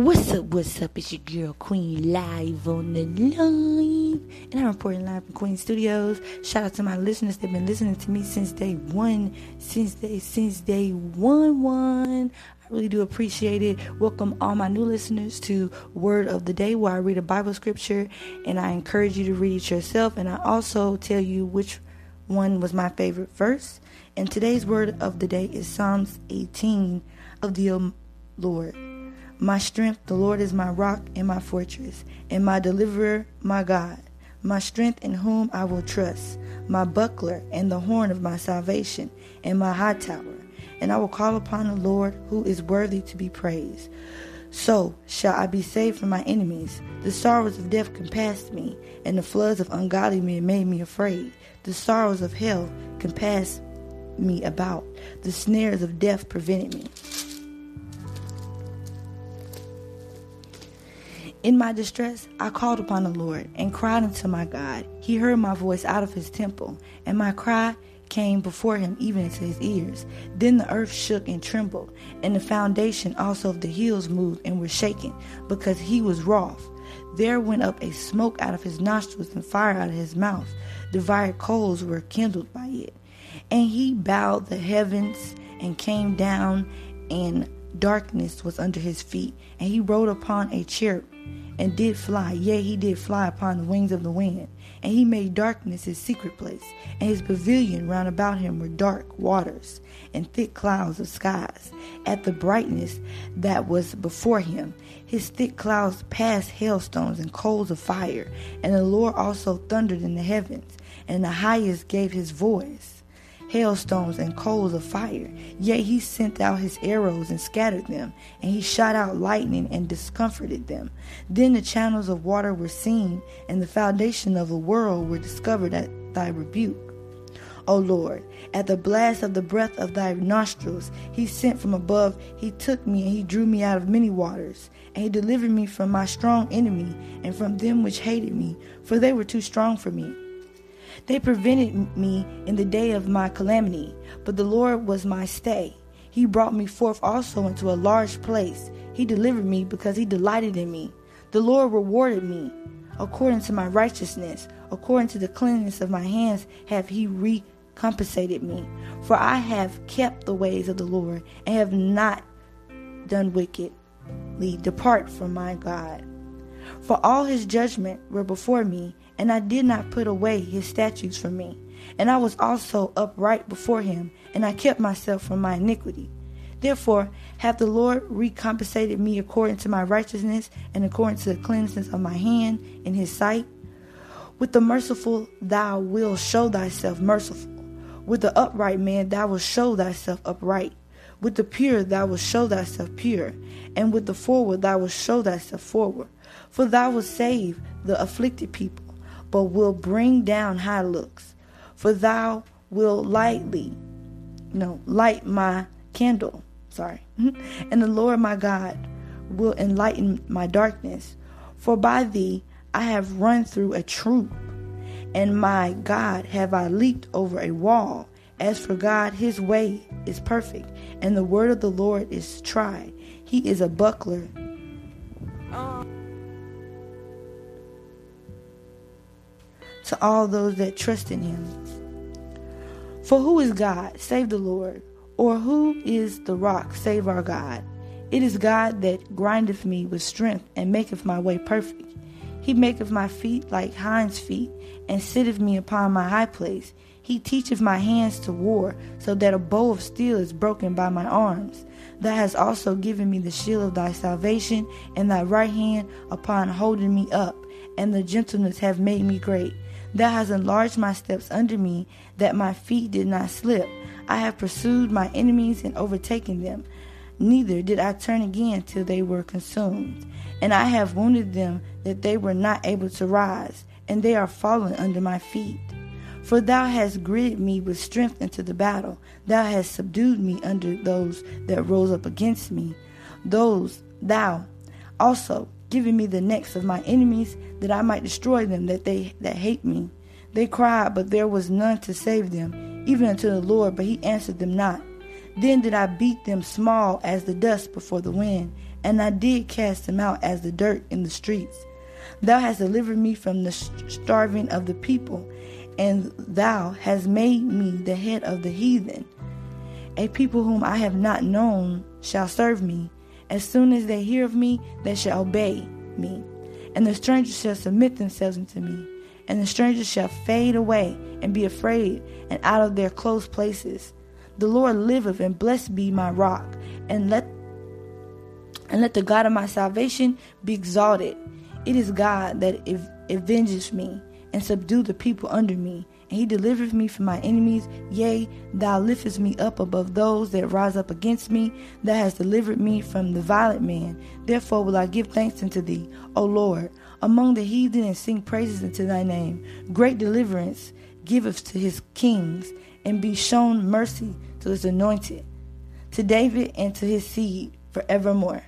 What's up, what's up? It's your girl Queen live on the line. And I'm reporting live from Queen Studios. Shout out to my listeners. They've been listening to me since day one. Since day since day one one. I really do appreciate it. Welcome all my new listeners to Word of the Day where I read a Bible scripture and I encourage you to read it yourself. And I also tell you which one was my favorite verse. And today's word of the day is Psalms 18 of the Lord. My strength, the Lord is my rock and my fortress, and my deliverer, my God. My strength in whom I will trust, my buckler and the horn of my salvation, and my high tower. And I will call upon the Lord who is worthy to be praised. So shall I be saved from my enemies. The sorrows of death compassed me, and the floods of ungodly men made me afraid. The sorrows of hell compassed me about. The snares of death prevented me. In my distress, I called upon the Lord and cried unto my God. He heard my voice out of his temple, and my cry came before him even into his ears. Then the earth shook and trembled, and the foundation also of the hills moved and were shaken, because he was wroth. There went up a smoke out of his nostrils and fire out of his mouth. Divided coals were kindled by it. And he bowed the heavens and came down, and darkness was under his feet. And he rode upon a cherub and did fly. Yea, he did fly upon the wings of the wind. And he made darkness his secret place, and his pavilion round about him were dark waters and thick clouds of skies. At the brightness that was before him, his thick clouds passed hailstones and coals of fire. And the Lord also thundered in the heavens, and the highest gave his voice hailstones and coals of fire. Yea, he sent out his arrows and scattered them, and he shot out lightning and discomforted them. Then the channels of water were seen, and the foundation of the world were discovered at thy rebuke. O Lord, at the blast of the breath of thy nostrils, he sent from above, he took me, and he drew me out of many waters. And he delivered me from my strong enemy, and from them which hated me, for they were too strong for me. They prevented me in the day of my calamity, but the Lord was my stay. He brought me forth also into a large place. He delivered me because he delighted in me. The Lord rewarded me according to my righteousness, according to the cleanness of my hands have he recompensated me. For I have kept the ways of the Lord and have not done wickedly. Depart from my God. For all his judgment were before me, and I did not put away his statutes from me. And I was also upright before him, and I kept myself from my iniquity. Therefore hath the Lord recompensated me according to my righteousness and according to the cleanness of my hand in his sight. With the merciful thou wilt show thyself merciful. With the upright man thou wilt show thyself upright. With the pure thou wilt show thyself pure. And with the forward thou wilt show thyself forward. For thou wilt save the afflicted people but will bring down high looks. For thou will lightly, no, light my candle. Sorry. and the Lord my God will enlighten my darkness. For by thee I have run through a troop, and my God have I leaped over a wall. As for God, his way is perfect, and the word of the Lord is tried. He is a buckler. To all those that trust in him. For who is God, save the Lord? Or who is the rock, save our God? It is God that grindeth me with strength and maketh my way perfect. He maketh my feet like hinds' feet, and sitteth me upon my high place. He teacheth my hands to war, so that a bow of steel is broken by my arms. Thou hast also given me the shield of thy salvation, and thy right hand upon holding me up, and the gentleness have made me great. Thou hast enlarged my steps under me, that my feet did not slip. I have pursued my enemies and overtaken them. Neither did I turn again till they were consumed. And I have wounded them that they were not able to rise, and they are fallen under my feet. For thou hast girded me with strength into the battle. Thou hast subdued me under those that rose up against me. Those thou also giving me the necks of my enemies that I might destroy them that they that hate me. They cried, but there was none to save them, even unto the Lord, but he answered them not. Then did I beat them small as the dust before the wind, and I did cast them out as the dirt in the streets. Thou hast delivered me from the starving of the people, and thou hast made me the head of the heathen. A people whom I have not known shall serve me. As soon as they hear of me, they shall obey me. And the strangers shall submit themselves unto me. And the strangers shall fade away and be afraid, and out of their close places. The Lord liveth, and blessed be my rock, and let and let the God of my salvation be exalted. It is God that avenges me and subdue the people under me. And he delivereth me from my enemies. Yea, thou liftest me up above those that rise up against me. Thou hast delivered me from the violent man. Therefore will I give thanks unto thee, O Lord, among the heathen, and sing praises unto thy name. Great deliverance giveth to his kings, and be shown mercy to his anointed, to David and to his seed forevermore.